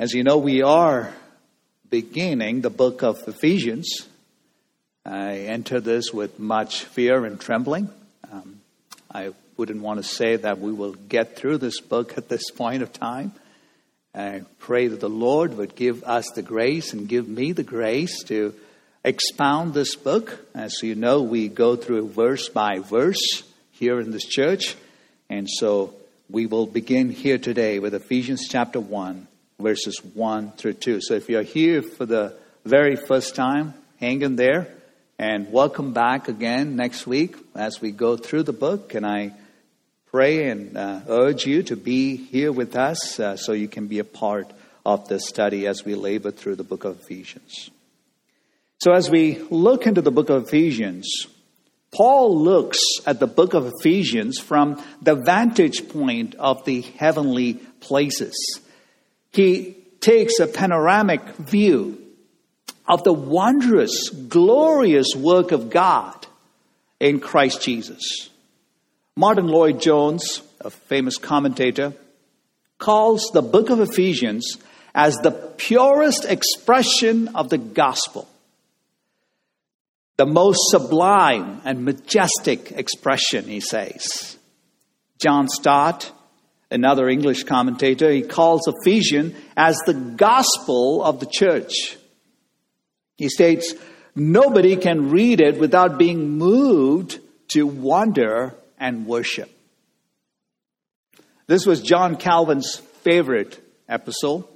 As you know, we are beginning the book of Ephesians. I enter this with much fear and trembling. Um, I wouldn't want to say that we will get through this book at this point of time. I pray that the Lord would give us the grace and give me the grace to expound this book. As you know, we go through verse by verse here in this church. And so we will begin here today with Ephesians chapter 1 verses 1 through 2. So if you're here for the very first time, hang in there and welcome back again next week as we go through the book. And I pray and uh, urge you to be here with us uh, so you can be a part of this study as we labor through the book of Ephesians. So as we look into the book of Ephesians, Paul looks at the book of Ephesians from the vantage point of the heavenly places. He takes a panoramic view of the wondrous, glorious work of God in Christ Jesus. Martyn Lloyd-Jones, a famous commentator, calls the book of Ephesians as the purest expression of the gospel, the most sublime and majestic expression, he says. John Stott Another English commentator, he calls Ephesians as the gospel of the church. He states, nobody can read it without being moved to wonder and worship. This was John Calvin's favorite epistle.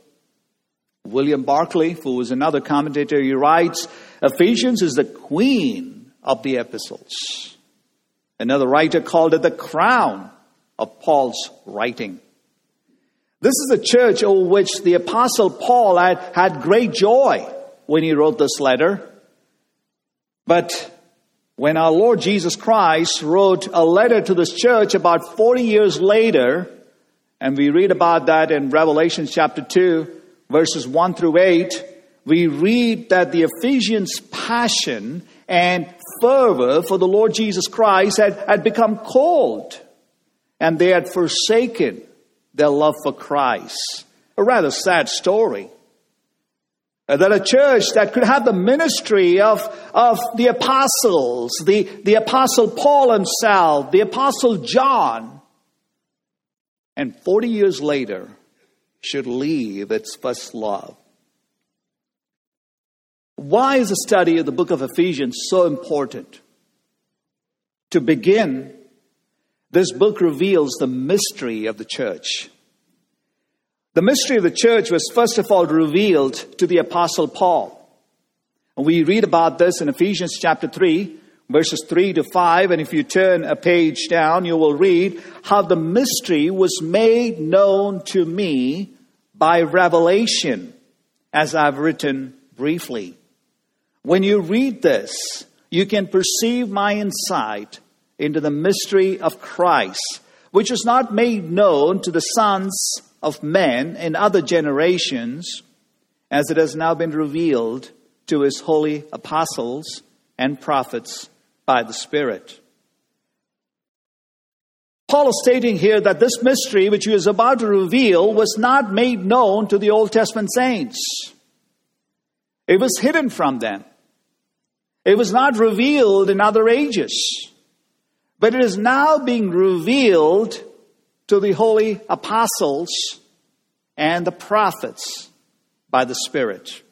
William Barclay, who was another commentator, he writes, Ephesians is the queen of the epistles. Another writer called it the crown of Paul's writing. This is a church over which the apostle Paul had, had great joy when he wrote this letter. But when our Lord Jesus Christ wrote a letter to this church about 40 years later, and we read about that in Revelation chapter 2, verses 1 through 8, we read that the Ephesians' passion and fervor for the Lord Jesus Christ had, had become cold and they had forsaken their love for Christ. A rather sad story. Uh, that a church that could have the ministry of, of the apostles, the, the apostle Paul himself, the apostle John, and 40 years later should leave its first love. Why is the study of the book of Ephesians so important? To begin, this book reveals the mystery of the church. The mystery of the church was first of all revealed to the apostle Paul. And we read about this in Ephesians chapter 3, verses 3 to 5. And if you turn a page down, you will read how the mystery was made known to me by revelation, as I've written briefly. When you read this, you can perceive my insight into the mystery of Christ, which was not made known to the sons of men in other generations, as it has now been revealed to his holy apostles and prophets by the Spirit. Paul is stating here that this mystery, which he is about to reveal, was not made known to the Old Testament saints. It was hidden from them. It was not revealed in other ages. But it is now being revealed to the holy apostles and the prophets by the Spirit.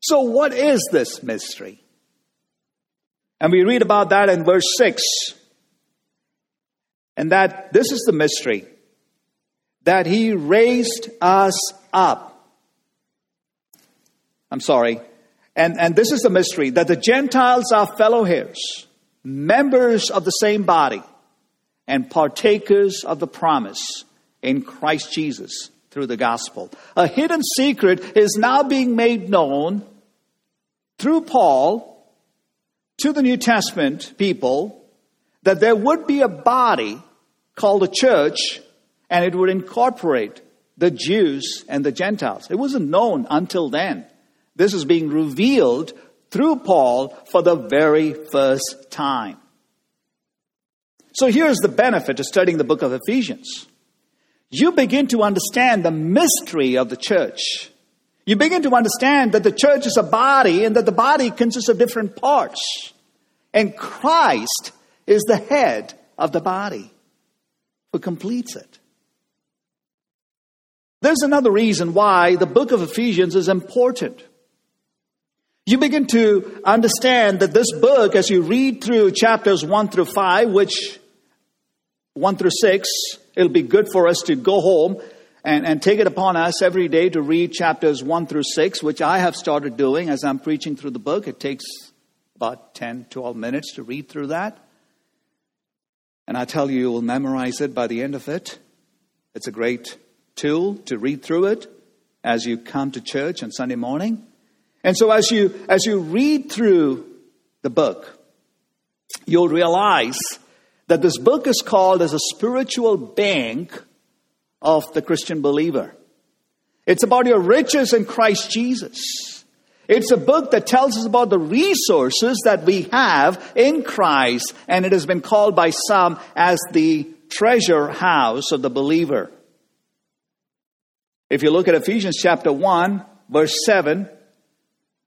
So, what is this mystery? And we read about that in verse 6. And that this is the mystery that He raised us up. I'm sorry. And, and this is the mystery that the Gentiles are fellow heirs members of the same body, and partakers of the promise in Christ Jesus through the gospel. A hidden secret is now being made known through Paul to the New Testament people that there would be a body called a church and it would incorporate the Jews and the Gentiles. It wasn't known until then. This is being revealed through Paul for the very first time. So here's the benefit of studying the book of Ephesians. you begin to understand the mystery of the church. You begin to understand that the church is a body and that the body consists of different parts. And Christ is the head of the body who completes it. There's another reason why the book of Ephesians is important. You begin to understand that this book, as you read through chapters 1 through 5, which 1 through 6, it'll be good for us to go home and, and take it upon us every day to read chapters 1 through 6, which I have started doing as I'm preaching through the book. It takes about 10, 12 minutes to read through that. And I tell you, you will memorize it by the end of it. It's a great tool to read through it as you come to church on Sunday morning. And so as you as you read through the book, you'll realize that this book is called as a spiritual bank of the Christian believer. It's about your riches in Christ Jesus. It's a book that tells us about the resources that we have in Christ, and it has been called by some as the treasure house of the believer. If you look at Ephesians chapter 1, verse 7,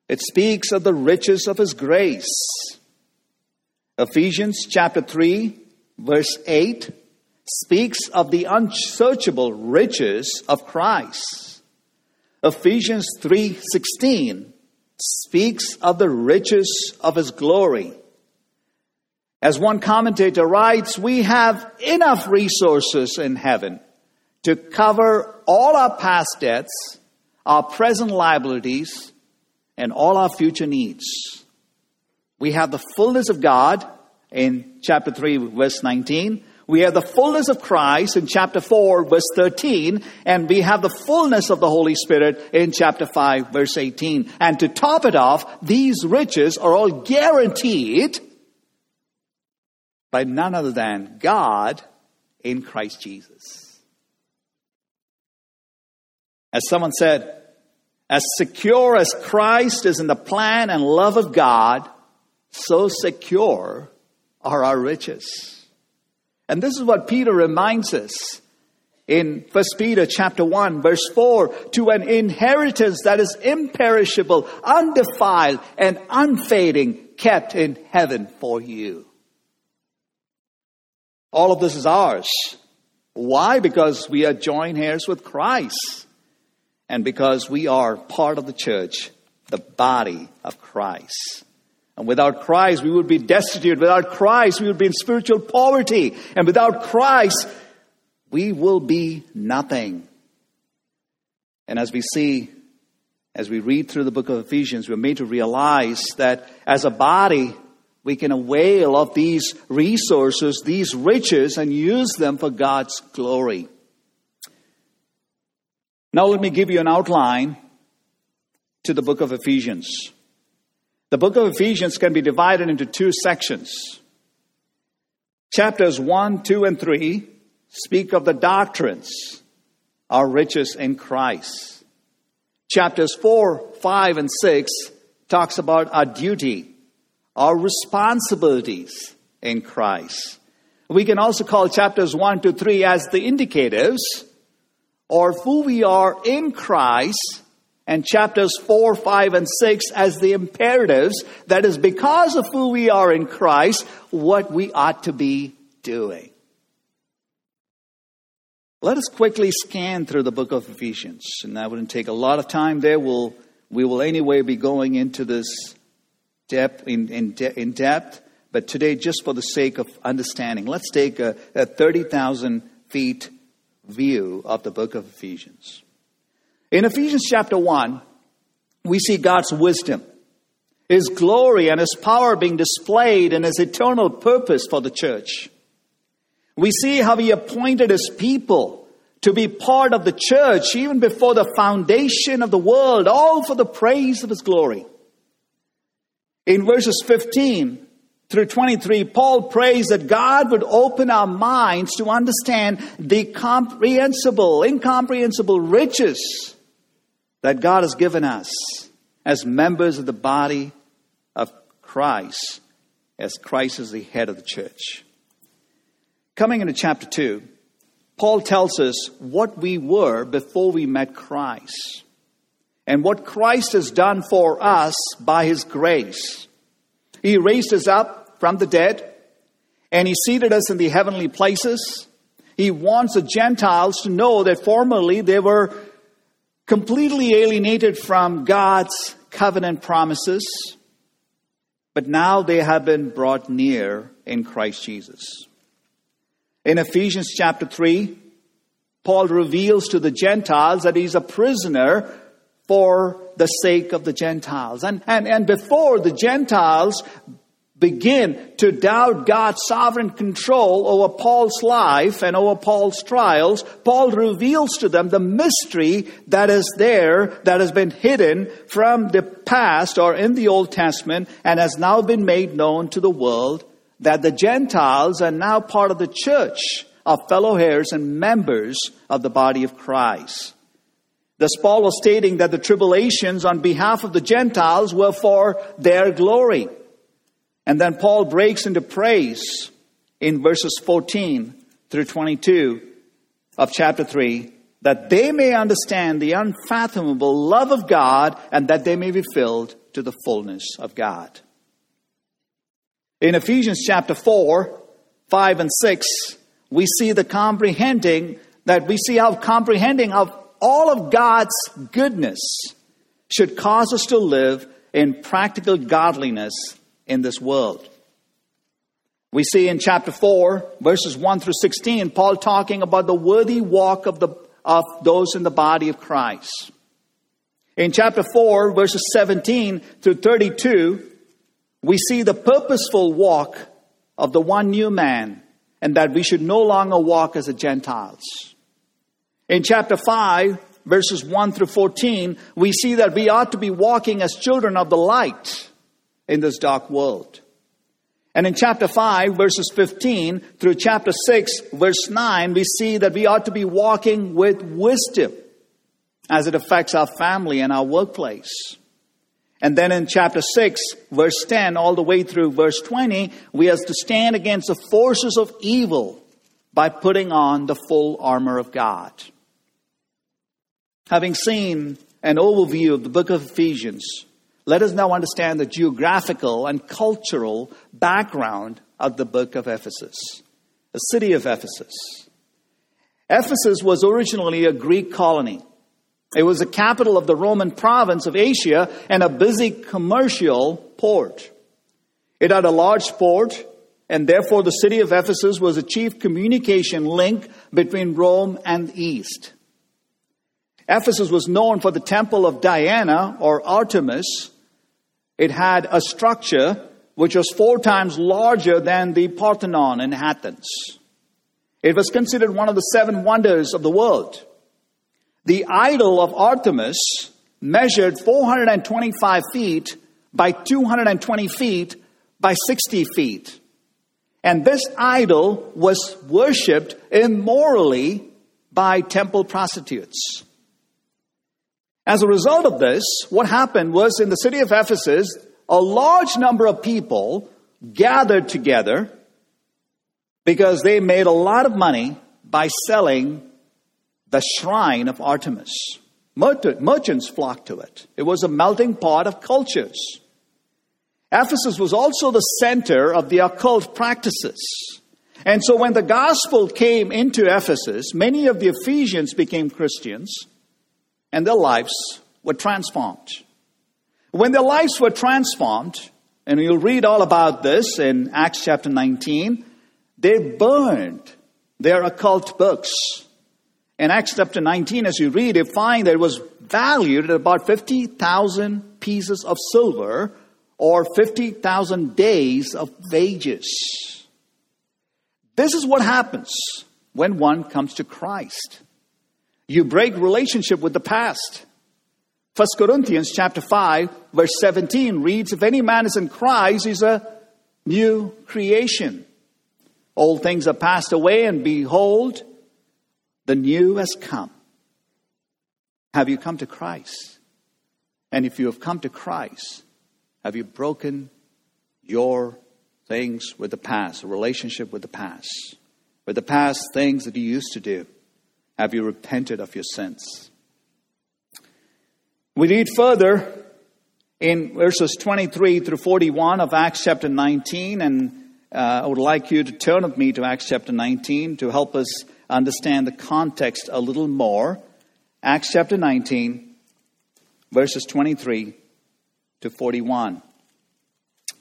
it speaks of the riches of his grace. Ephesians chapter 3, verse 8 speaks of the unsearchable riches of Christ. Ephesians 3:16 speaks of the riches of his glory. As one commentator writes, we have enough resources in heaven to cover all our past debts, our present liabilities, and all our future needs. We have the fullness of God in chapter 3, verse 19. We have the fullness of Christ in chapter 4, verse 13, and we have the fullness of the Holy Spirit in chapter 5, verse 18. And to top it off, these riches are all guaranteed by none other than God in Christ Jesus. As someone said, as secure as Christ is in the plan and love of God, so secure are our riches. And this is what Peter reminds us in 1 Peter chapter 1 verse 4 to an inheritance that is imperishable, undefiled and unfading kept in heaven for you. All of this is ours. Why? Because we are joint heirs with Christ and because we are part of the church, the body of Christ. And without Christ, we would be destitute. Without Christ, we would be in spiritual poverty. And without Christ, we will be nothing. And as we see, as we read through the book of Ephesians, we're made to realize that as a body, we can avail of these resources, these riches, and use them for God's glory. Now, let me give you an outline to the book of Ephesians. The book of Ephesians can be divided into two sections. Chapters 1, 2, and 3 speak of the doctrines, our riches in Christ. Chapters 4, 5, and 6 talks about our duty, our responsibilities in Christ. We can also call chapters 1 to 3 as the indicatives or who we are in Christ and chapters 4, 5, and 6 as the imperatives. That is because of who we are in Christ, what we ought to be doing. Let us quickly scan through the book of Ephesians, and that wouldn't take a lot of time there. We'll, we will anyway be going into this depth, in, in, de- in depth, but today, just for the sake of understanding, let's take a, a 30,000 feet view of the book of Ephesians. In Ephesians chapter 1, we see God's wisdom, His glory, and His power being displayed in His eternal purpose for the church. We see how He appointed His people to be part of the church even before the foundation of the world, all for the praise of His glory. In verses 15 through 23, Paul prays that God would open our minds to understand the comprehensible, incomprehensible riches that God has given us as members of the body of Christ, as Christ is the head of the church. Coming into chapter 2, Paul tells us what we were before we met Christ and what Christ has done for us by his grace. He raised us up from the dead and he seated us in the heavenly places. He wants the Gentiles to know that formerly they were completely alienated from God's covenant promises, but now they have been brought near in Christ Jesus. In Ephesians chapter 3, Paul reveals to the Gentiles that he's a prisoner for the sake of the Gentiles. And, and, and before the Gentiles begin to doubt God's sovereign control over Paul's life and over Paul's trials, Paul reveals to them the mystery that is there, that has been hidden from the past or in the Old Testament and has now been made known to the world that the Gentiles are now part of the church of fellow heirs and members of the body of Christ. Thus, Paul was stating that the tribulations on behalf of the Gentiles were for their glory. And then Paul breaks into praise in verses 14 through 22 of chapter 3 that they may understand the unfathomable love of God and that they may be filled to the fullness of God. In Ephesians chapter 4, 5 and 6, we see the comprehending that we see how comprehending of all of God's goodness should cause us to live in practical godliness in this world. We see in chapter 4, verses 1 through 16, Paul talking about the worthy walk of, the, of those in the body of Christ. In chapter 4, verses 17 through 32, we see the purposeful walk of the one new man and that we should no longer walk as the Gentiles. In chapter 5, verses 1 through 14, we see that we ought to be walking as children of the light in this dark world. And in chapter 5, verses 15 through chapter 6, verse 9, we see that we ought to be walking with wisdom as it affects our family and our workplace. And then in chapter 6, verse 10, all the way through verse 20, we have to stand against the forces of evil by putting on the full armor of God. Having seen an overview of the book of Ephesians, let us now understand the geographical and cultural background of the book of Ephesus, the city of Ephesus. Ephesus was originally a Greek colony. It was the capital of the Roman province of Asia and a busy commercial port. It had a large port, and therefore the city of Ephesus was a chief communication link between Rome and the East. Ephesus was known for the temple of Diana or Artemis. It had a structure which was four times larger than the Parthenon in Athens. It was considered one of the seven wonders of the world. The idol of Artemis measured 425 feet by 220 feet by 60 feet. And this idol was worshipped immorally by temple prostitutes. As a result of this, what happened was in the city of Ephesus, a large number of people gathered together because they made a lot of money by selling the shrine of Artemis. Merchants flocked to it. It was a melting pot of cultures. Ephesus was also the center of the occult practices. And so when the gospel came into Ephesus, many of the Ephesians became Christians and their lives were transformed. When their lives were transformed, and you'll read all about this in Acts chapter 19, they burned their occult books in Acts chapter 19, as you read, you find that it was valued at about 50,000 pieces of silver or 50,000 days of wages. This is what happens when one comes to Christ. You break relationship with the past. 1 Corinthians chapter 5 verse 17 reads, If any man is in Christ, he's a new creation. Old things are passed away and behold, the new has come. Have you come to Christ? And if you have come to Christ, have you broken your things with the past, a relationship with the past? with the past things that you used to do? Have you repented of your sins? We read further in verses 23 through 41 of Acts chapter 19, and uh, I would like you to turn with me to Acts chapter 19 to help us understand the context a little more. Acts chapter 19, verses 23 to 41.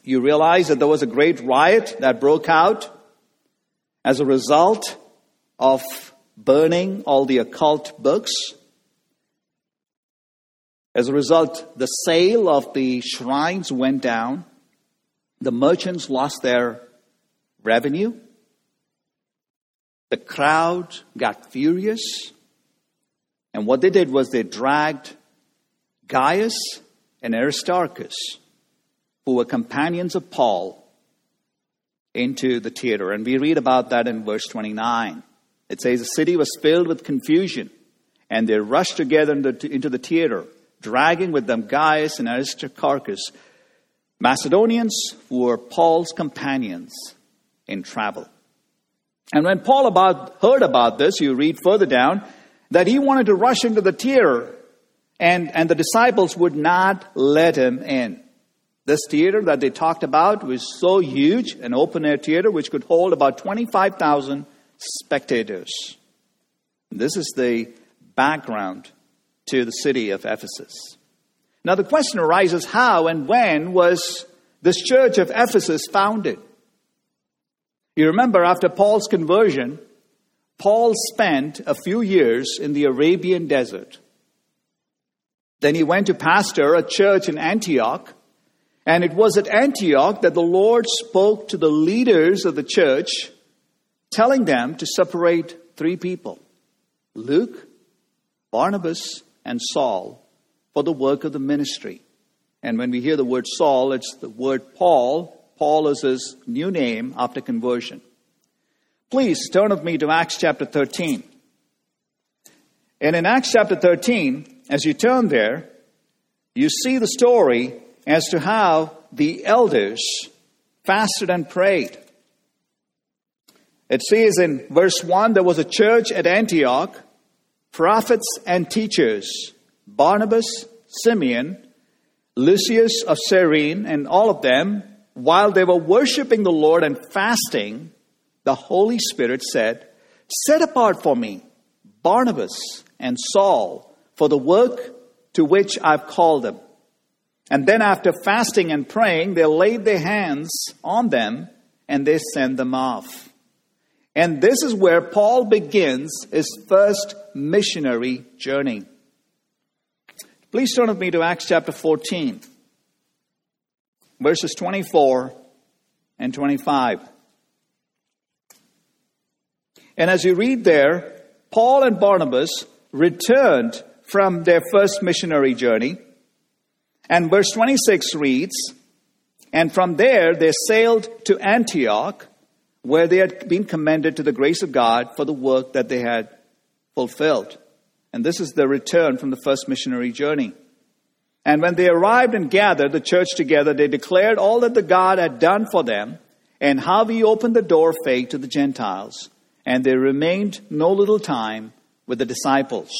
You realize that there was a great riot that broke out as a result of burning all the occult books. As a result, the sale of the shrines went down. The merchants lost their revenue. The crowd got furious. And what they did was they dragged Gaius and Aristarchus, who were companions of Paul, into the theater. And we read about that in verse 29. It says, The city was filled with confusion, and they rushed together into the theater, dragging with them Gaius and Aristarchus, Macedonians who were Paul's companions in travel. And when Paul about, heard about this, you read further down, that he wanted to rush into the theater, and, and the disciples would not let him in. This theater that they talked about was so huge, an open air theater which could hold about 25,000 spectators. This is the background to the city of Ephesus. Now, the question arises how and when was this church of Ephesus founded? You remember, after Paul's conversion, Paul spent a few years in the Arabian desert. Then he went to pastor a church in Antioch, and it was at Antioch that the Lord spoke to the leaders of the church telling them to separate three people Luke, Barnabas, and Saul for the work of the ministry. And when we hear the word Saul, it's the word Paul. Paul is his new name after conversion. Please turn with me to Acts chapter 13. And in Acts chapter 13, as you turn there, you see the story as to how the elders fasted and prayed. It says in verse 1 there was a church at Antioch, prophets and teachers, Barnabas, Simeon, Lucius of Cyrene, and all of them, while they were worshiping the Lord and fasting, the Holy Spirit said, Set apart for me Barnabas and Saul for the work to which I've called them. And then, after fasting and praying, they laid their hands on them and they sent them off. And this is where Paul begins his first missionary journey. Please turn with me to Acts chapter 14, verses 24 and 25. And as you read there, Paul and Barnabas returned from their first missionary journey. And verse 26 reads, And from there they sailed to Antioch where they had been commended to the grace of God for the work that they had fulfilled. And this is the return from the first missionary journey. And when they arrived and gathered the church together, they declared all that the God had done for them and how he opened the door of faith to the Gentiles. And they remained no little time with the disciples.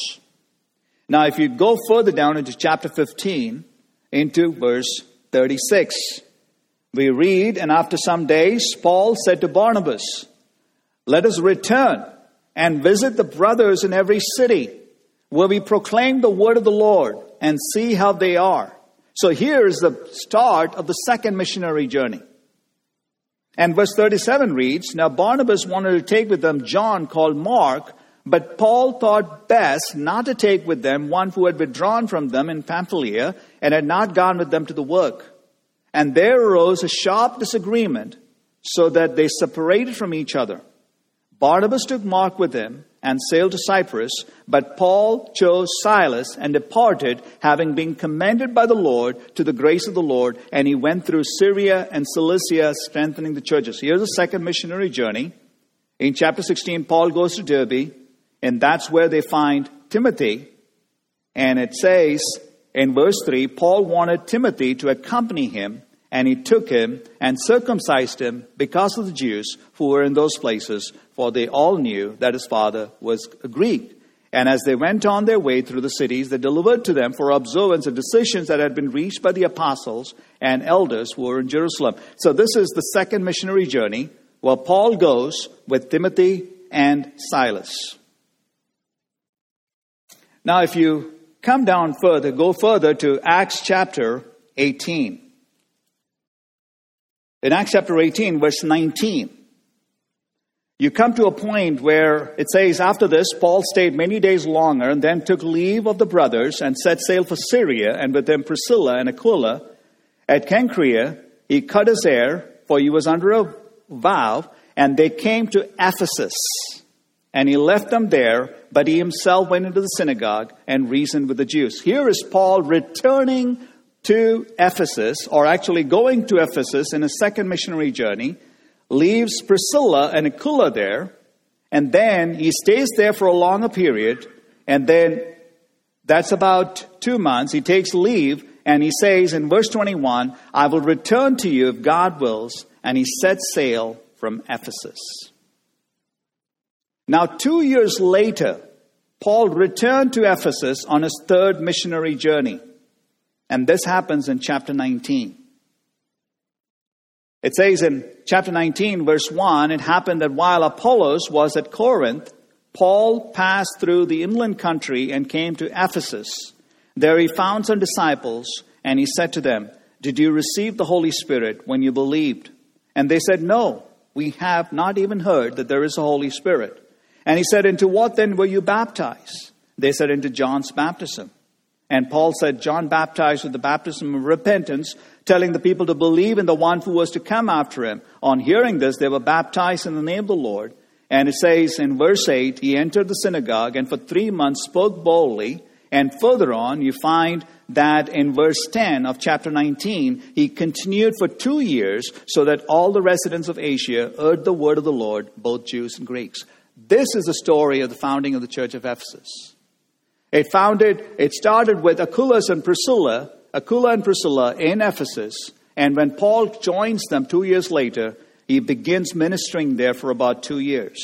Now, if you go further down into chapter 15, into verse 36, we read, and after some days, Paul said to Barnabas, Let us return and visit the brothers in every city where we proclaim the word of the Lord and see how they are. So here is the start of the second missionary journey. And verse 37 reads Now Barnabas wanted to take with them John called Mark, but Paul thought best not to take with them one who had withdrawn from them in Pamphylia and had not gone with them to the work. And there arose a sharp disagreement, so that they separated from each other. Barnabas took Mark with him and sailed to Cyprus, but Paul chose Silas and departed, having been commended by the Lord to the grace of the Lord, and he went through Syria and Cilicia, strengthening the churches. Here's the second missionary journey. In chapter 16, Paul goes to Derbe, and that's where they find Timothy. And it says in verse 3 Paul wanted Timothy to accompany him And he took him and circumcised him because of the Jews who were in those places, for they all knew that his father was a Greek. And as they went on their way through the cities, they delivered to them for observance the decisions that had been reached by the apostles and elders who were in Jerusalem. So this is the second missionary journey where Paul goes with Timothy and Silas. Now, if you come down further, go further to Acts chapter 18. In Acts chapter 18, verse 19, you come to a point where it says, After this, Paul stayed many days longer and then took leave of the brothers and set sail for Syria, and with them Priscilla and Aquila. At Cenchrea, he cut his hair, for he was under a vow, and they came to Ephesus. And he left them there, but he himself went into the synagogue and reasoned with the Jews. Here is Paul returning to Ephesus, or actually going to Ephesus in a second missionary journey, leaves Priscilla and Aquila there, and then he stays there for a longer period, and then that's about two months. He takes leave, and he says in verse 21, I will return to you if God wills, and he sets sail from Ephesus. Now, two years later, Paul returned to Ephesus on his third missionary journey. And this happens in chapter 19. It says in chapter 19, verse 1 it happened that while Apollos was at Corinth, Paul passed through the inland country and came to Ephesus. There he found some disciples, and he said to them, Did you receive the Holy Spirit when you believed? And they said, No, we have not even heard that there is a Holy Spirit. And he said, Into what then were you baptized? They said, Into John's baptism. And Paul said, John baptized with the baptism of repentance, telling the people to believe in the one who was to come after him. On hearing this, they were baptized in the name of the Lord. And it says in verse 8, he entered the synagogue and for three months spoke boldly. And further on, you find that in verse 10 of chapter 19, he continued for two years so that all the residents of Asia heard the word of the Lord, both Jews and Greeks. This is the story of the founding of the church of Ephesus. It founded, it started with Aquila and Priscilla, Aquila and Priscilla in Ephesus. And when Paul joins them two years later, he begins ministering there for about two years.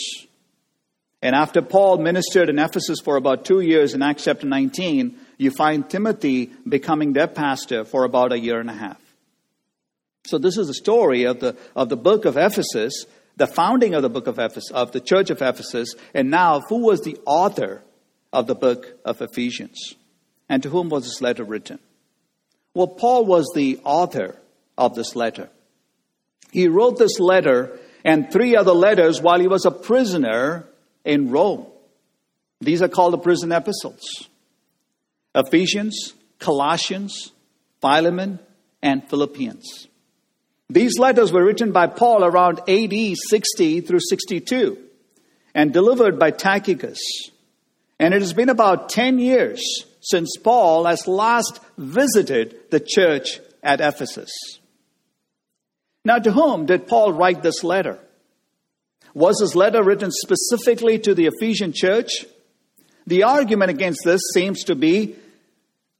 And after Paul ministered in Ephesus for about two years in Acts chapter 19, you find Timothy becoming their pastor for about a year and a half. So this is the story of the, of the book of Ephesus, the founding of the book of Ephesus, of the church of Ephesus, and now who was the author of the book of Ephesians. And to whom was this letter written? Well, Paul was the author of this letter. He wrote this letter and three other letters while he was a prisoner in Rome. These are called the prison epistles Ephesians, Colossians, Philemon, and Philippians. These letters were written by Paul around AD 60 through 62 and delivered by Tychicus. And it has been about 10 years since Paul has last visited the church at Ephesus. Now, to whom did Paul write this letter? Was this letter written specifically to the Ephesian church? The argument against this seems to be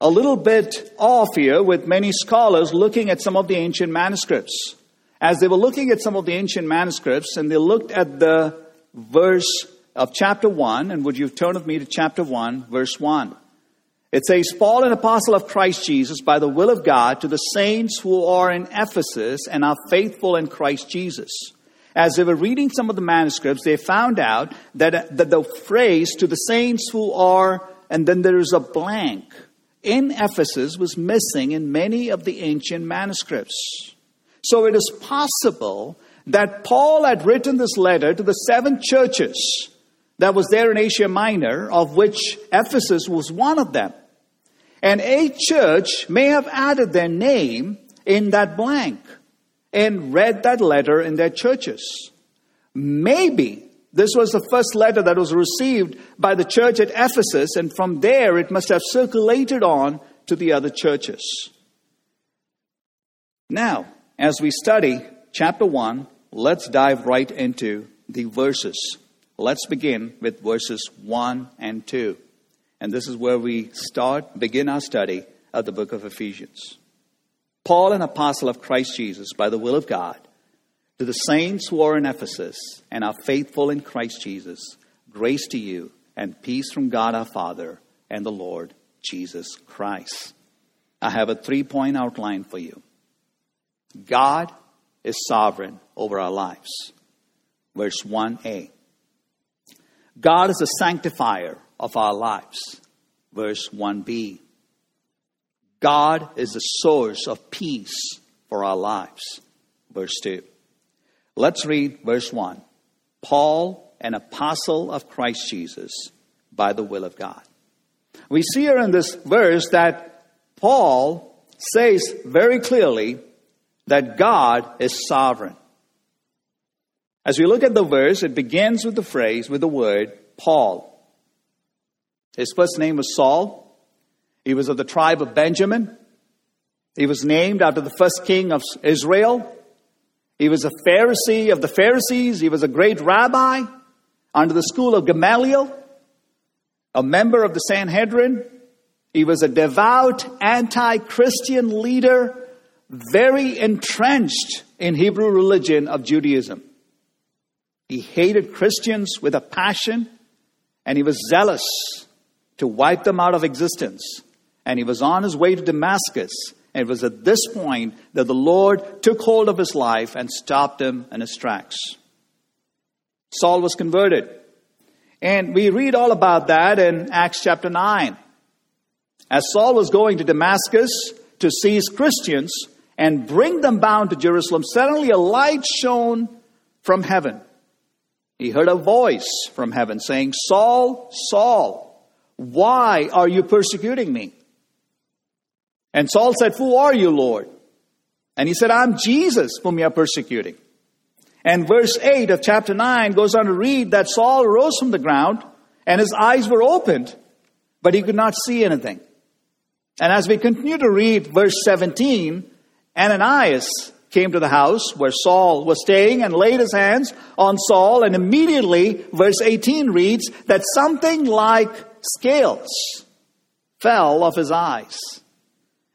a little bit off here with many scholars looking at some of the ancient manuscripts. As they were looking at some of the ancient manuscripts and they looked at the verse of chapter 1, and would you turn with me to chapter 1, verse 1? It says, Paul, an apostle of Christ Jesus, by the will of God, to the saints who are in Ephesus and are faithful in Christ Jesus. As they were reading some of the manuscripts, they found out that, uh, that the phrase to the saints who are, and then there is a blank, in Ephesus was missing in many of the ancient manuscripts. So it is possible that Paul had written this letter to the seven churches that was there in Asia Minor, of which Ephesus was one of them. And a church may have added their name in that blank and read that letter in their churches. Maybe this was the first letter that was received by the church at Ephesus, and from there it must have circulated on to the other churches. Now, as we study chapter 1, let's dive right into the verses. Let's begin with verses 1 and 2. And this is where we start, begin our study of the book of Ephesians. Paul, an apostle of Christ Jesus, by the will of God, to the saints who are in Ephesus and are faithful in Christ Jesus, grace to you and peace from God our Father and the Lord Jesus Christ. I have a three point outline for you. God is sovereign over our lives. Verse 1a. God is the sanctifier of our lives. Verse 1b. God is the source of peace for our lives. Verse 2. Let's read verse 1. Paul, an apostle of Christ Jesus, by the will of God. We see here in this verse that Paul says very clearly that God is sovereign. As we look at the verse, it begins with the phrase, with the word Paul. His first name was Saul. He was of the tribe of Benjamin. He was named after the first king of Israel. He was a Pharisee of the Pharisees. He was a great rabbi under the school of Gamaliel, a member of the Sanhedrin. He was a devout anti Christian leader, very entrenched in Hebrew religion of Judaism. He hated Christians with a passion, and he was zealous to wipe them out of existence and he was on his way to Damascus. And it was at this point that the Lord took hold of his life and stopped him in his tracks. Saul was converted. And we read all about that in Acts chapter 9. As Saul was going to Damascus to seize Christians and bring them bound to Jerusalem, suddenly a light shone from heaven. He heard a voice from heaven saying, Saul, Saul, why are you persecuting me? And Saul said, Who are you, Lord? And he said, I'm Jesus whom you are persecuting. And verse 8 of chapter 9 goes on to read that Saul rose from the ground and his eyes were opened, but he could not see anything. And as we continue to read verse 17, Ananias came to the house where Saul was staying and laid his hands on Saul, and immediately, verse 18 reads that something like scales fell off his eyes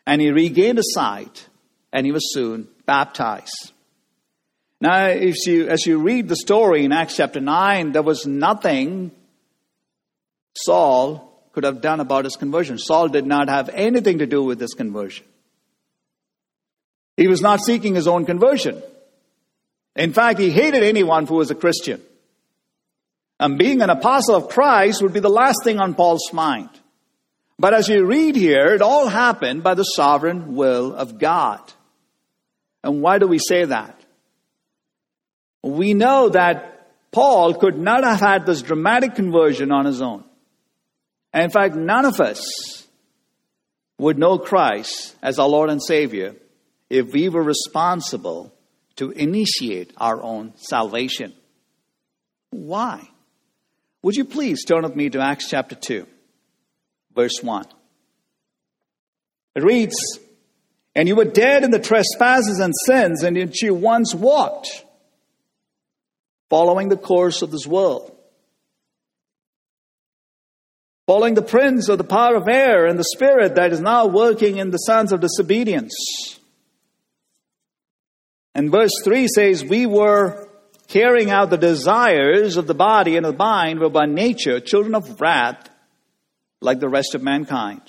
and he regained his sight, and he was soon baptized. Now, if you, as you read the story in Acts chapter 9, there was nothing Saul could have done about his conversion. Saul did not have anything to do with this conversion. He was not seeking his own conversion. In fact, he hated anyone who was a Christian. And being an apostle of Christ would be the last thing on Paul's mind. But as you read here, it all happened by the sovereign will of God. And why do we say that? We know that Paul could not have had this dramatic conversion on his own. And in fact, none of us would know Christ as our Lord and Savior if we were responsible to initiate our own salvation. Why? Would you please turn with me to Acts chapter 2? verse 1. It reads, And you were dead in the trespasses and sins in which you once walked, following the course of this world, following the prince of the power of air and the spirit that is now working in the sons of disobedience. And verse 3 says, We were carrying out the desires of the body and of the mind, were by nature children of wrath like the rest of mankind.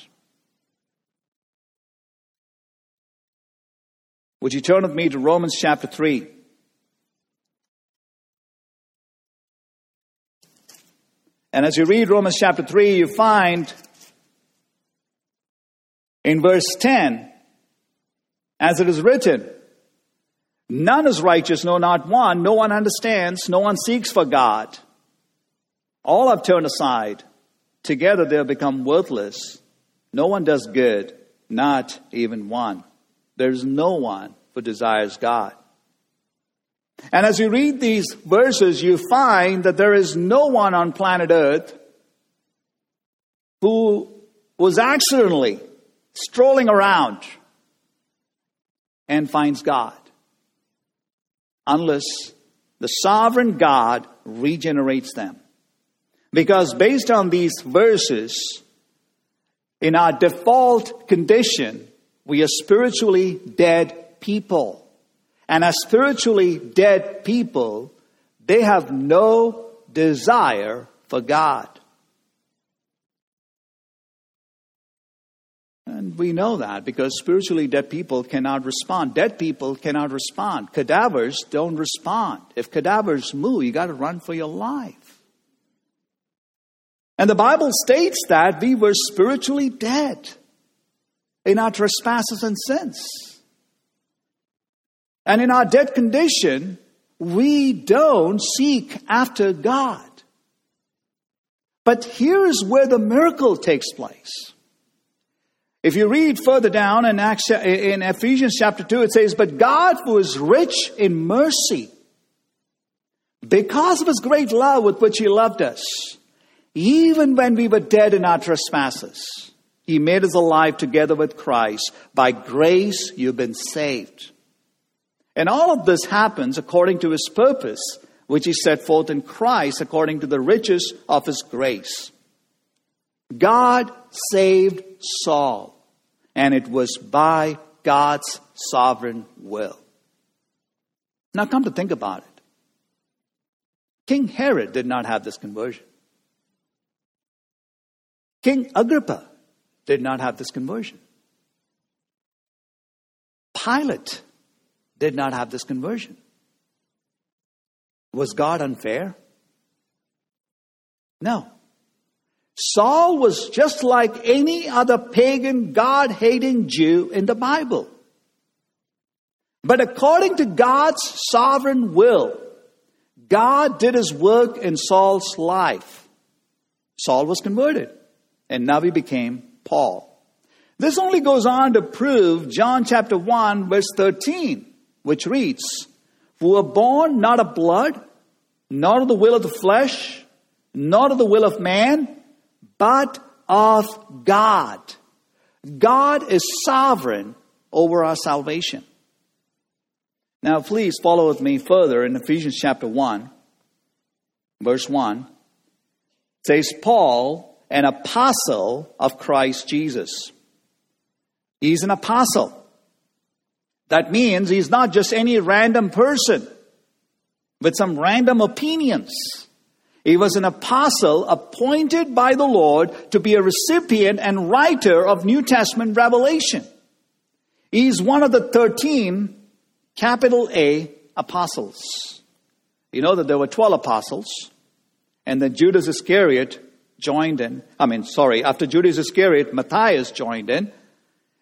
Would you turn with me to Romans chapter 3? And as you read Romans chapter 3, you find in verse 10, as it is written, None is righteous, no, not one. No one understands. No one seeks for God. All have turned aside. Together they have become worthless. No one does good, not even one. There's no one who desires God. And as you read these verses, you find that there is no one on planet Earth who was accidentally strolling around and finds God unless the sovereign God regenerates them. Because based on these verses, in our default condition, We are spiritually dead people. And as spiritually dead people, they have no desire for God. And we know that because spiritually dead people cannot respond. Dead people cannot respond. Cadavers don't respond. If cadavers move, you got to run for your life. And the Bible states that we were spiritually dead in our trespasses and sins. And in our dead condition, we don't seek after God. But here's where the miracle takes place. If you read further down in, Acts, in Ephesians chapter 2, it says, But God, who is rich in mercy, because of his great love with which he loved us, even when we were dead in our trespasses, he made us alive together with Christ. By grace, you've been saved. And all of this happens according to his purpose, which he set forth in Christ according to the riches of his grace. God saved Saul, and it was by God's sovereign will. Now, come to think about it. King Herod did not have this conversion. King Agrippa did not have this conversion. Pilate did not have this conversion. Was God unfair? No. Saul was just like any other pagan, God hating Jew in the Bible. But according to God's sovereign will, God did his work in Saul's life. Saul was converted, and now he became Paul. This only goes on to prove John chapter 1, verse 13, which reads, Who were born not of blood, not of the will of the flesh, not of the will of man, but of God. God is sovereign over our salvation. Now, please follow with me further in Ephesians chapter 1, verse 1. It says, Paul, an apostle of Christ Jesus. He's an apostle. That means he's not just any random person with some random opinions. He was an apostle appointed by the Lord to be a recipient and writer of New Testament revelation. He's one of the 13 capital A apostles. You know that there were 12 apostles, and then Judas Iscariot joined in. I mean, sorry, after Judas Iscariot, Matthias joined in.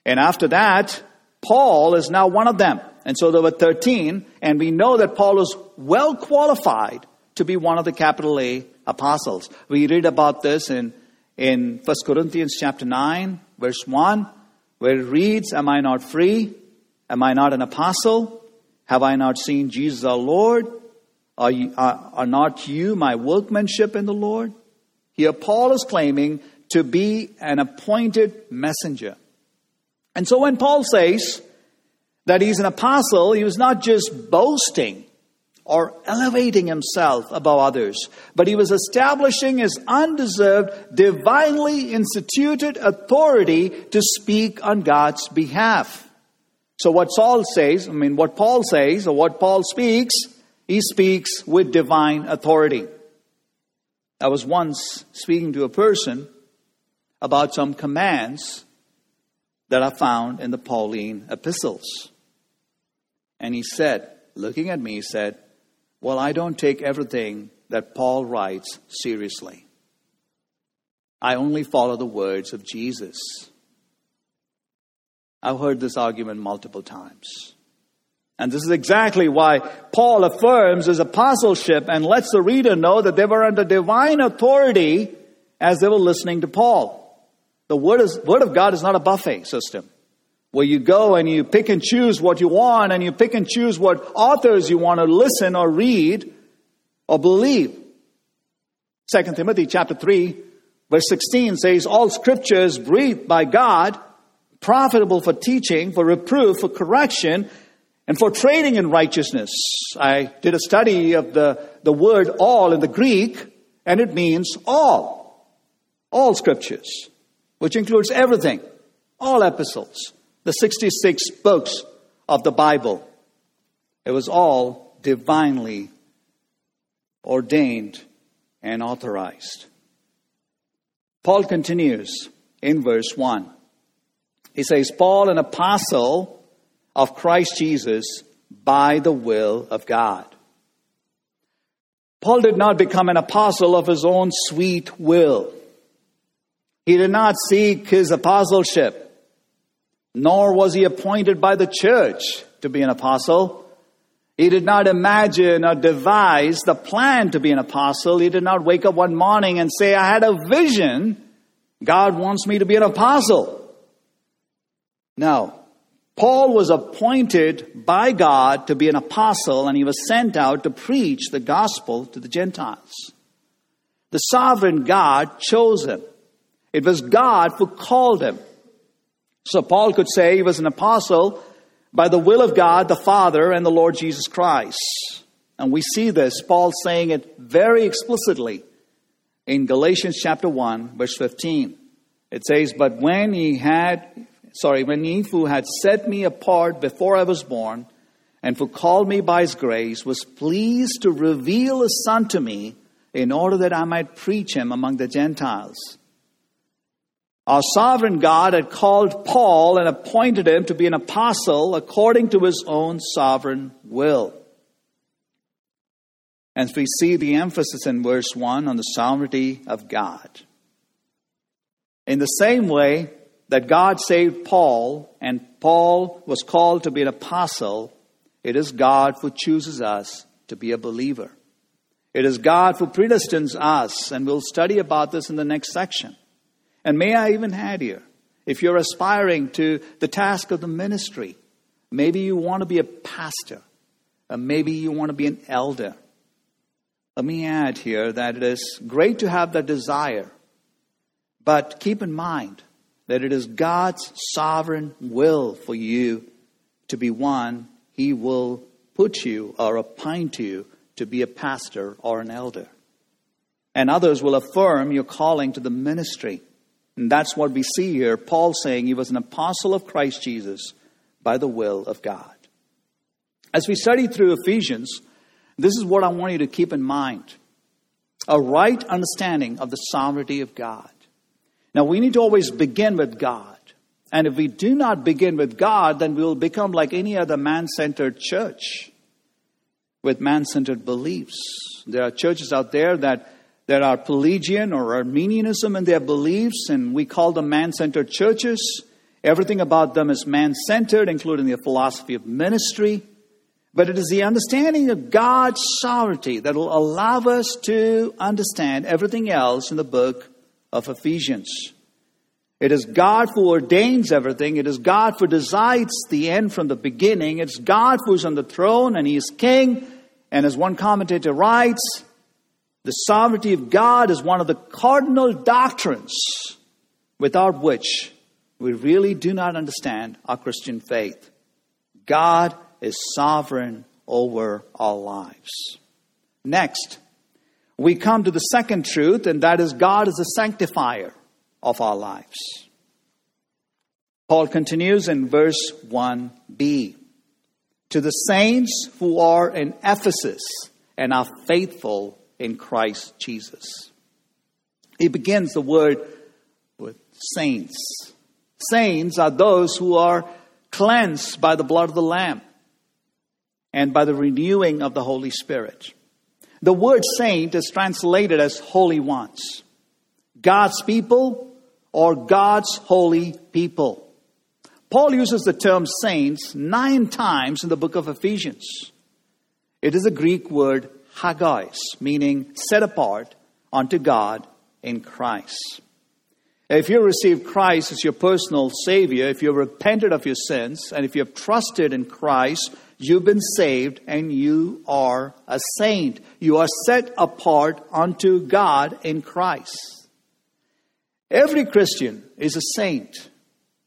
And after that, Paul is now one of them. And so there were 13, and we know that Paul was well qualified to be one of the capital A apostles. We read about this in, in 1 Corinthians chapter 9, verse 1, where it reads, Am I not free? Am I not an apostle? Have I not seen Jesus our Lord? Are, you, are, are not you my workmanship in the Lord? Here, Paul is claiming to be an appointed messenger. And so when Paul says that he's an apostle, he was not just boasting or elevating himself above others, but he was establishing his undeserved, divinely instituted authority to speak on God's behalf. So, what Saul says, I mean, what Paul says, or what Paul speaks, he speaks with divine authority. I was once speaking to a person about some commands that are found in the Pauline epistles. And he said, looking at me, he said, well, I don't take everything that Paul writes seriously. I only follow the words of Jesus. I've heard this argument multiple times. And this is exactly why Paul affirms his apostleship and lets the reader know that they were under divine authority as they were listening to Paul. The word, is, word of God is not a buffet system where you go and you pick and choose what you want and you pick and choose what authors you want to listen or read or believe. 2 Timothy chapter 3 verse 16 says all scripture is breathed by God, profitable for teaching, for reproof, for correction, and for training in righteousness. I did a study of the, the word all in the Greek, and it means all. All scriptures, which includes everything, all epistles the 66 books of the Bible. It was all divinely ordained and authorized. Paul continues in verse 1. He says, Paul, an apostle of Christ Jesus by the will of God. Paul did not become an apostle of his own sweet will. He did not seek his apostleship, nor was he appointed by the church to be an apostle. He did not imagine or devise the plan to be an apostle. He did not wake up one morning and say, I had a vision. God wants me to be an apostle. No. Paul was appointed by God to be an apostle and he was sent out to preach the gospel to the Gentiles. The sovereign God chose him. It was God who called him. So Paul could say he was an apostle by the will of God the Father and the Lord Jesus Christ. And we see this, Paul saying it very explicitly in Galatians chapter 1, verse 15. It says, But when he had sorry, when he who had set me apart before I was born, and who called me by his grace, was pleased to reveal his son to me in order that I might preach him among the Gentiles. Our sovereign God had called Paul and appointed him to be an apostle according to his own sovereign will. And we see the emphasis in verse 1 on the sovereignty of God. In the same way, that God saved Paul and Paul was called to be an apostle, it is God who chooses us to be a believer. It is God who predestines us, and we'll study about this in the next section. And may I even add here, if you're aspiring to the task of the ministry, maybe you want to be a pastor, or maybe you want to be an elder. Let me add here that it is great to have that desire, but keep in mind that it is God's sovereign will for you to be one, He will put you or appoint you to be a pastor or an elder. And others will affirm your calling to the ministry. And that's what we see here. Paul saying he was an apostle of Christ Jesus by the will of God. As we study through Ephesians, this is what I want you to keep in mind a right understanding of the sovereignty of God. Now, we need to always begin with God. And if we do not begin with God, then we will become like any other man centered church with man centered beliefs. There are churches out there that, that are Pelagian or Arminianism in their beliefs, and we call them man centered churches. Everything about them is man centered, including their philosophy of ministry. But it is the understanding of God's sovereignty that will allow us to understand everything else in the book of Ephesians. It is God who ordains everything. It is God who decides the end from the beginning. It's God who's on the throne and He is King. And as one commentator writes, the sovereignty of God is one of the cardinal doctrines without which we really do not understand our Christian faith. God is sovereign over our lives. Next, we come to the second truth, and that is God is a sanctifier of our lives. Paul continues in verse 1b To the saints who are in Ephesus and are faithful in Christ Jesus. He begins the word with saints. Saints are those who are cleansed by the blood of the Lamb and by the renewing of the Holy Spirit. The word saint is translated as holy ones. God's people or God's holy people. Paul uses the term saints nine times in the book of Ephesians. It is a Greek word hagios, meaning set apart unto God in Christ. If you receive Christ as your personal Savior, if you've repented of your sins, and if you have trusted in Christ, You've been saved and you are a saint. You are set apart unto God in Christ. Every Christian is a saint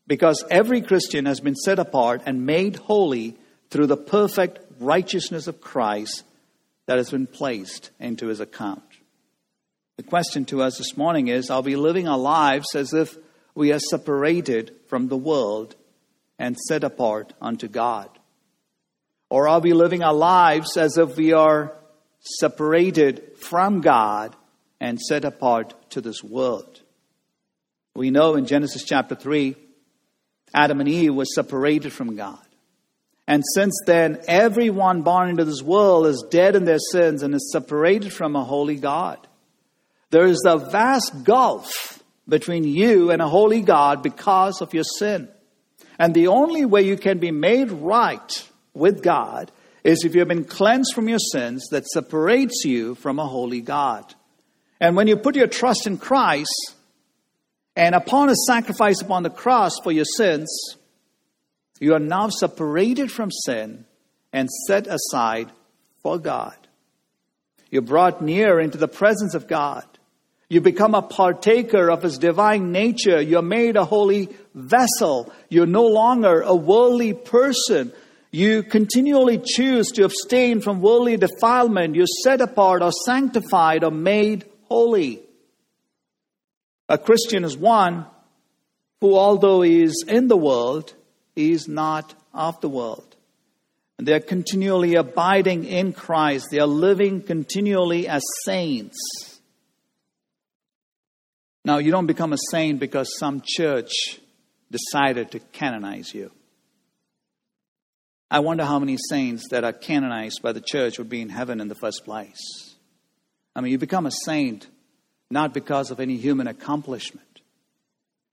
because every Christian has been set apart and made holy through the perfect righteousness of Christ that has been placed into his account. The question to us this morning is Are we living our lives as if we are separated from the world and set apart unto God? Or are we living our lives as if we are separated from God and set apart to this world? We know in Genesis chapter 3, Adam and Eve were separated from God. And since then, everyone born into this world is dead in their sins and is separated from a holy God. There is a vast gulf between you and a holy God because of your sin. And the only way you can be made right with God is if you have been cleansed from your sins that separates you from a holy God. And when you put your trust in Christ, and upon his sacrifice upon the cross for your sins, you are now separated from sin and set aside for God. You're brought near into the presence of God. You become a partaker of His divine nature. You're made a holy vessel. You're no longer a worldly person. You continually choose to abstain from worldly defilement. You're set apart or sanctified or made holy. A Christian is one who, although he is in the world, is not of the world. And they are continually abiding in Christ. They are living continually as saints. Now, you don't become a saint because some church decided to canonize you. I wonder how many saints that are canonized by the church would be in heaven in the first place. I mean, you become a saint not because of any human accomplishment.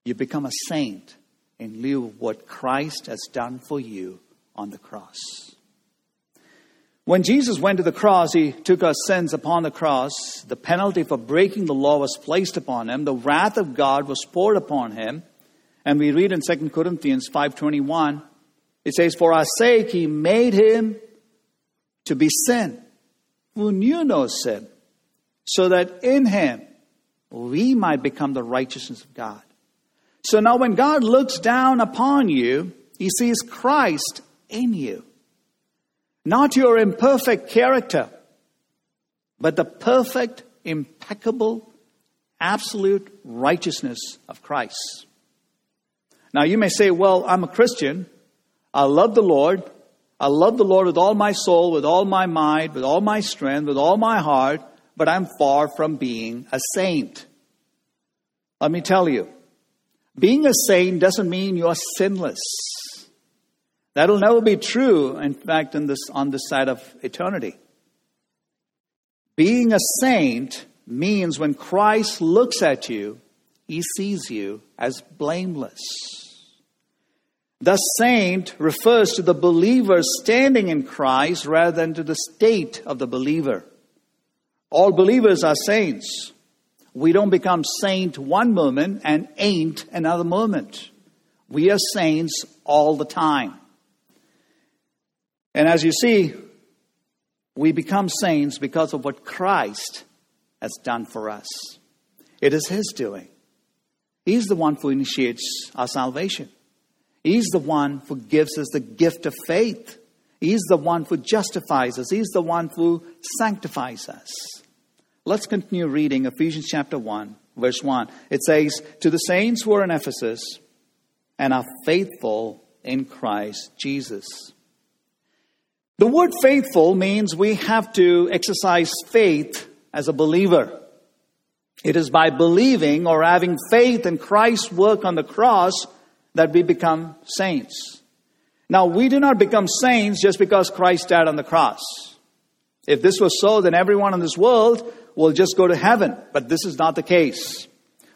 You become a saint in lieu of what Christ has done for you on the cross. When Jesus went to the cross, he took our sins upon the cross. The penalty for breaking the law was placed upon him. The wrath of God was poured upon him. And we read in 2 Corinthians 5:21, it says, "For our sake he made him to be sin, who knew no sin, so that in him we might become the righteousness of God." So now when God looks down upon you, he sees Christ in you. Not your imperfect character, but the perfect, impeccable, absolute righteousness of Christ. Now you may say, well, I'm a Christian. I love the Lord. I love the Lord with all my soul, with all my mind, with all my strength, with all my heart, but I'm far from being a saint. Let me tell you, being a saint doesn't mean you're sinless. That'll never be true, in fact, in this, on this side of eternity. Being a saint means when Christ looks at you, he sees you as blameless. The saint refers to the believer standing in Christ rather than to the state of the believer. All believers are saints. We don't become saint one moment and ain't another moment. We are saints all the time. And as you see, we become saints because of what Christ has done for us. It is His doing. He's the one who initiates our salvation. He's the one who gives us the gift of faith. He's the one who justifies us. He's the one who sanctifies us. Let's continue reading Ephesians chapter 1, verse 1. It says, To the saints who are in Ephesus and are faithful in Christ Jesus. The word faithful means we have to exercise faith as a believer. It is by believing or having faith in Christ's work on the cross that we become saints. Now, we do not become saints just because Christ died on the cross. If this was so, then everyone in this world will just go to heaven. But this is not the case.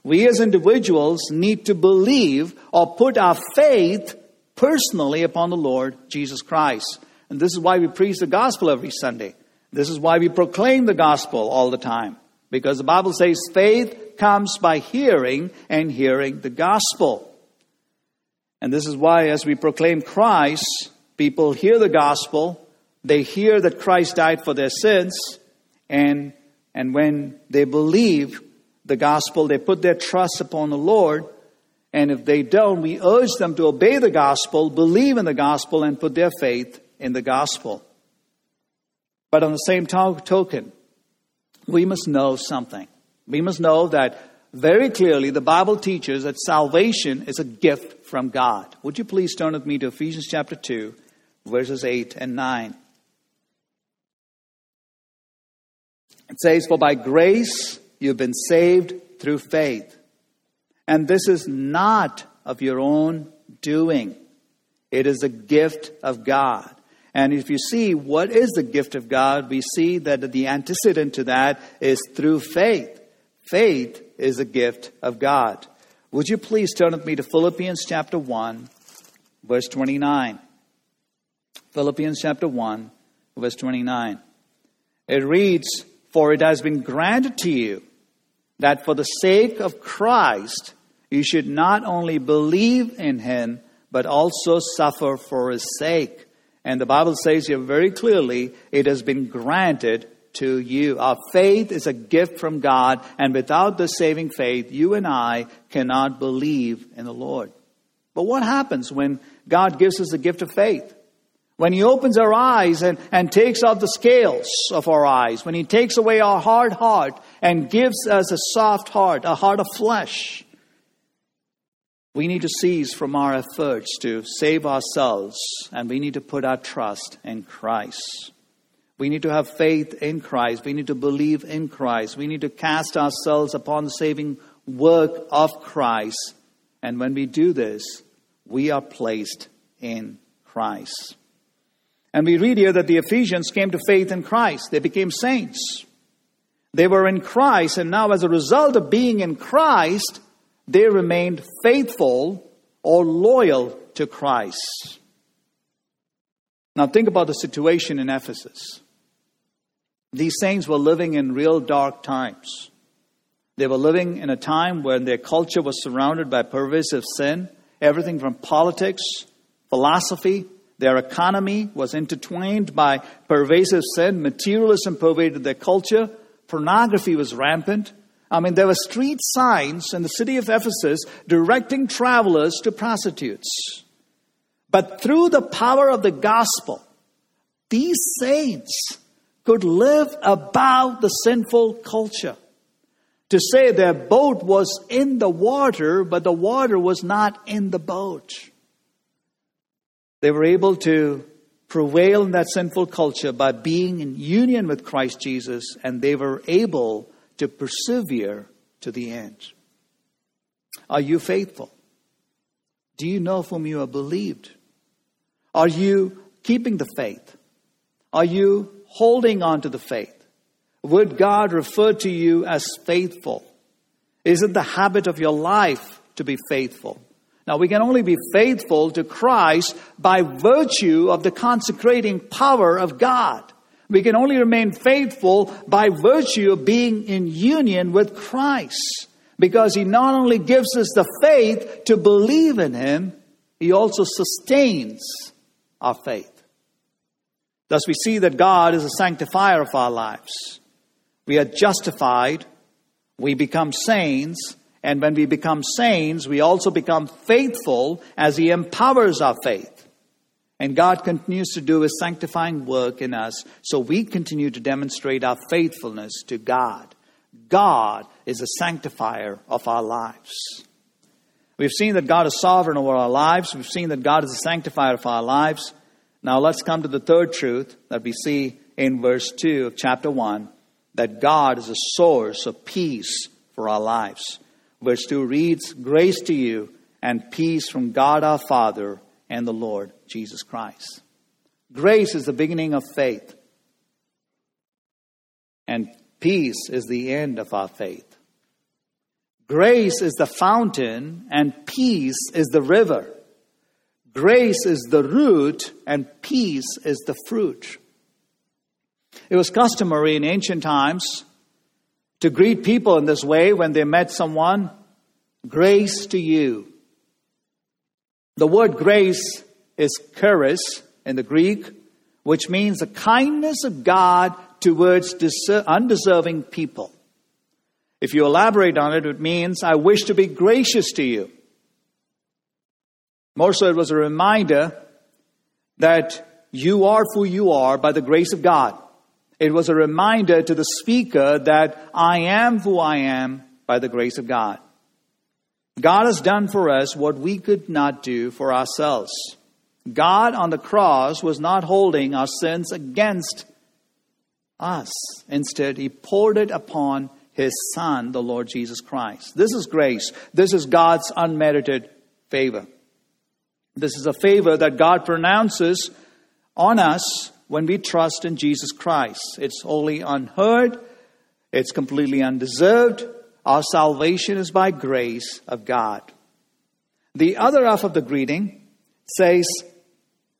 We as individuals need to believe or put our faith personally upon the Lord Jesus Christ. And this is why we preach the gospel every Sunday. This is why we proclaim the gospel all the time. Because the Bible says faith comes by hearing and hearing the gospel. And this is why, as we proclaim Christ, people hear the gospel, they hear that Christ died for their sins, and, and when they believe the gospel, they put their trust upon the Lord. And if they don't, we urge them to obey the gospel, believe in the gospel, and put their faith in the gospel. But on the same to- token, we must know something. We must know that very clearly the Bible teaches that salvation is a gift from God. Would you please turn with me to Ephesians chapter 2, verses 8 and 9? It says, For by grace you've been saved through faith. And this is not of your own doing, it is a gift of God. And if you see what is the gift of God, we see that the antecedent to that is through faith. Faith is a gift of God. Would you please turn with me to Philippians chapter 1, verse 29? Philippians chapter 1, verse 29. It reads, For it has been granted to you that for the sake of Christ you should not only believe in him, but also suffer for his sake. And the Bible says here very clearly, it has been granted to you. Our faith is a gift from God, and without the saving faith, you and I cannot believe in the Lord. But what happens when God gives us the gift of faith? When He opens our eyes and, and takes off the scales of our eyes, when He takes away our hard heart and gives us a soft heart, a heart of flesh, we need to cease from our efforts to save ourselves and we need to put our trust in Christ. We need to have faith in Christ. We need to believe in Christ. We need to cast ourselves upon the saving work of Christ. And when we do this, we are placed in Christ. And we read here that the Ephesians came to faith in Christ. They became saints. They were in Christ, and now, as a result of being in Christ, they remained faithful or loyal to Christ. Now, think about the situation in Ephesus. These saints were living in real dark times. They were living in a time when their culture was surrounded by pervasive sin, everything from politics, philosophy, their economy was intertwined by pervasive sin, materialism pervaded their culture, pornography was rampant. I mean, there were street signs in the city of Ephesus directing travelers to prostitutes. But through the power of the gospel, these saints could live above the sinful culture. To say their boat was in the water, but the water was not in the boat. They were able to prevail in that sinful culture by being in union with Christ Jesus, and they were able to persevere to the end. Are you faithful? Do you know whom you have believed? Are you keeping the faith? Are you holding on to the faith? Would God refer to you as faithful? Is it the habit of your life to be faithful? Now, we can only be faithful to Christ by virtue of the consecrating power of God. We can only remain faithful by virtue of being in union with Christ. Because He not only gives us the faith to believe in Him, He also sustains our faith. Thus, we see that God is a sanctifier of our lives. We are justified, we become saints, and when we become saints, we also become faithful as He empowers our faith. And God continues to do His sanctifying work in us, so we continue to demonstrate our faithfulness to God. God is a sanctifier of our lives. We've seen that God is sovereign over our lives. We've seen that God is a sanctifier of our lives. Now let's come to the third truth that we see in verse 2 of chapter 1 that God is a source of peace for our lives. Verse 2 reads, Grace to you and peace from God our Father and the Lord Jesus Christ. Grace is the beginning of faith, and peace is the end of our faith. Grace is the fountain, and peace is the river. Grace is the root and peace is the fruit. It was customary in ancient times to greet people in this way when they met someone grace to you. The word grace is charis in the Greek, which means the kindness of God towards undeserving people. If you elaborate on it, it means, I wish to be gracious to you. More so, it was a reminder that you are who you are by the grace of God. It was a reminder to the speaker that I am who I am by the grace of God. God has done for us what we could not do for ourselves. God on the cross was not holding our sins against us. Instead, He poured it upon His Son, the Lord Jesus Christ. This is grace. This is God's unmerited favor. This is a favor that God pronounces on us when we trust in Jesus Christ. It's wholly unheard, it's completely undeserved. Our salvation is by grace of God. The other half of the greeting says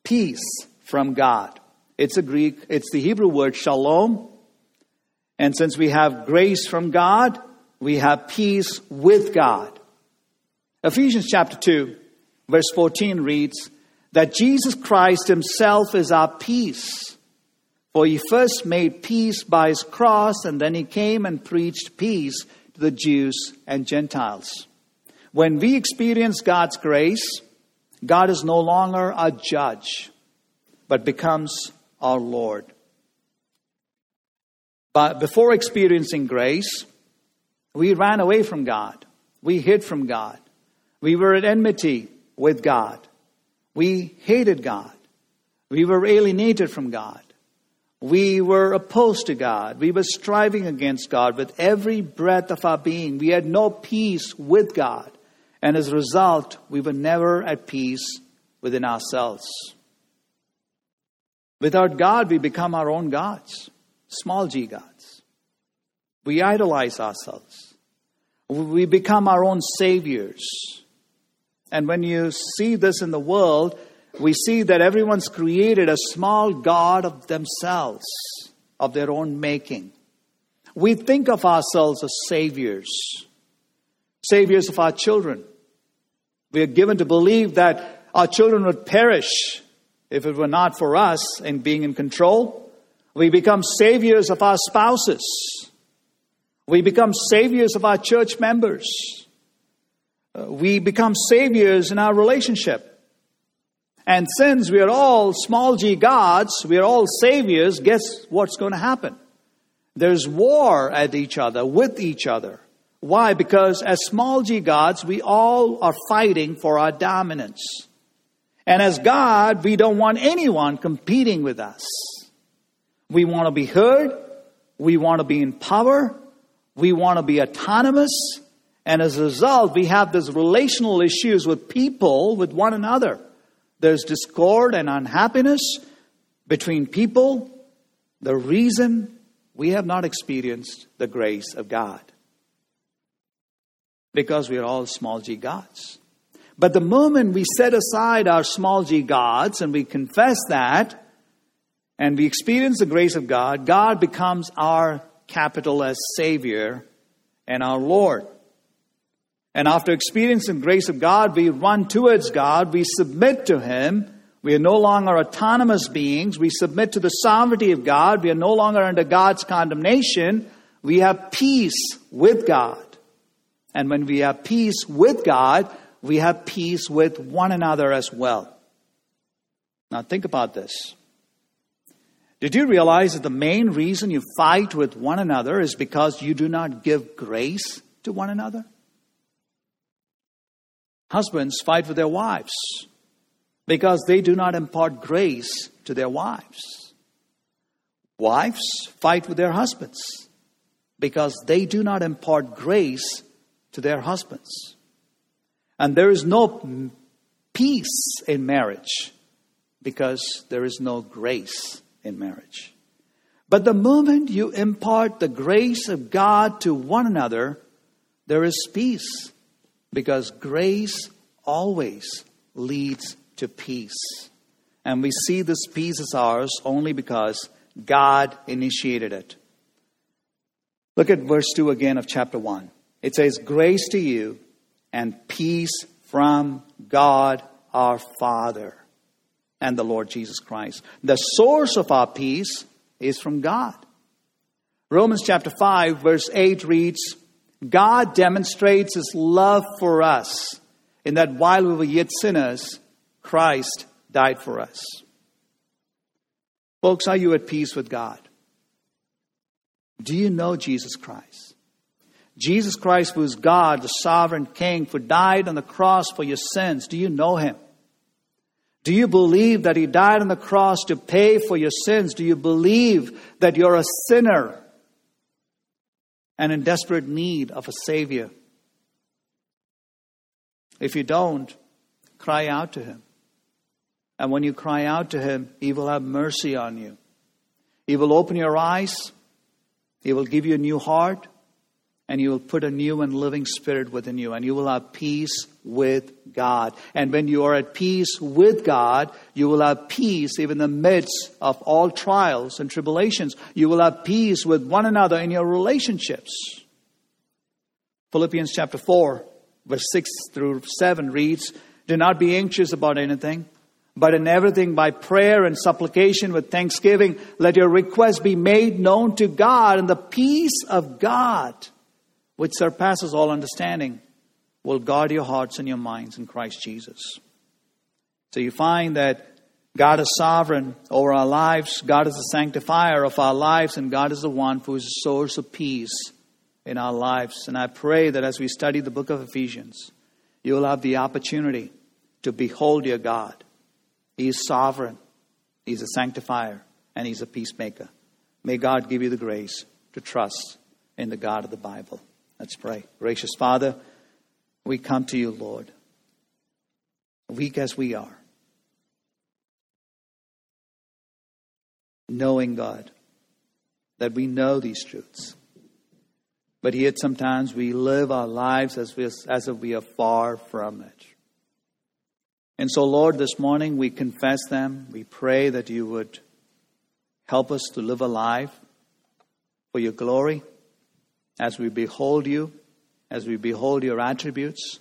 peace from God. It's a Greek, it's the Hebrew word shalom. And since we have grace from God, we have peace with God. Ephesians chapter 2, verse 14 reads that Jesus Christ himself is our peace. For he first made peace by his cross, and then he came and preached peace to the Jews and Gentiles. When we experience God's grace, God is no longer a judge, but becomes our Lord. But before experiencing grace, we ran away from God. We hid from God. We were at enmity with God. We hated God. We were alienated from God. We were opposed to God. We were striving against God with every breath of our being. We had no peace with God. And as a result, we were never at peace within ourselves. Without God, we become our own gods, small g gods. We idolize ourselves. We become our own saviors. And when you see this in the world, we see that everyone's created a small God of themselves, of their own making. We think of ourselves as saviors, saviors of our children. We are given to believe that our children would perish if it were not for us in being in control. We become saviors of our spouses. We become saviors of our church members. Uh, we become saviors in our relationship. And since we are all small g gods, we are all saviors, guess what's going to happen? There's war at each other, with each other. Why? Because as small g gods, we all are fighting for our dominance. And as God, we don't want anyone competing with us. We want to be heard. We want to be in power. We want to be autonomous. And as a result, we have these relational issues with people, with one another. There's discord and unhappiness between people. The reason we have not experienced the grace of God. Because we are all small g gods. But the moment we set aside our small g gods and we confess that, and we experience the grace of God, God becomes our capital S Savior and our Lord. And after experiencing the grace of God, we run towards God, we submit to Him. We are no longer autonomous beings. We submit to the sovereignty of God. We are no longer under God's condemnation. We have peace with God. And when we have peace with God, we have peace with one another as well. Now, think about this. Did you realize that the main reason you fight with one another is because you do not give grace to one another? Husbands fight with their wives because they do not impart grace to their wives. Wives fight with their husbands because they do not impart grace to their husbands. And there is no peace in marriage because there is no grace in marriage. But the moment you impart the grace of God to one another, there is peace because grace always leads to peace. And we see this peace as ours only because God initiated it. Look at verse 2 again of chapter 1. It says, Grace to you and peace from God our Father and the Lord Jesus Christ. The source of our peace is from God. Romans chapter 5, verse 8 reads, God demonstrates his love for us in that while we were yet sinners, Christ died for us. Folks, are you at peace with God? Do you know Jesus Christ? Jesus Christ, who is God, the sovereign King, who died on the cross for your sins, do you know him? Do you believe that he died on the cross to pay for your sins? Do you believe that you're a sinner and in desperate need of a Savior? If you don't, cry out to him. And when you cry out to him, he will have mercy on you. He will open your eyes. He will give you a new heart and He will put a new and living spirit within you, and you will have peace with God. And when you are at peace with God, you will have peace even in the midst of all trials and tribulations. You will have peace with one another in your relationships. Philippians chapter 4, verse 6 through 7 reads Do not be anxious about anything. But in everything, by prayer and supplication with thanksgiving, let your requests be made known to God, and the peace of God, which surpasses all understanding, will guard your hearts and your minds in Christ Jesus. So you find that God is sovereign over our lives, God is the sanctifier of our lives, and God is the one who is the source of peace in our lives. And I pray that as we study the book of Ephesians, you will have the opportunity to behold your God. He is sovereign, He's a sanctifier, and He's a peacemaker. May God give you the grace to trust in the God of the Bible. Let's pray. Gracious Father, we come to you, Lord, weak as we are, knowing, God, that we know these truths. But yet sometimes we live our lives as, we, as if we are far from it. And so, Lord, this morning we confess them. We pray that you would help us to live a life for your glory as we behold you, as we behold your attributes,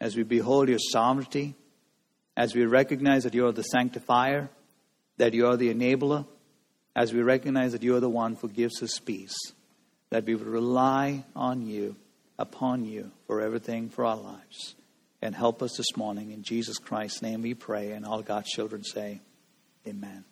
as we behold your sovereignty, as we recognize that you are the sanctifier, that you are the enabler, as we recognize that you are the one who gives us peace, that we would rely on you, upon you for everything for our lives. And help us this morning. In Jesus Christ's name we pray. And all God's children say, Amen.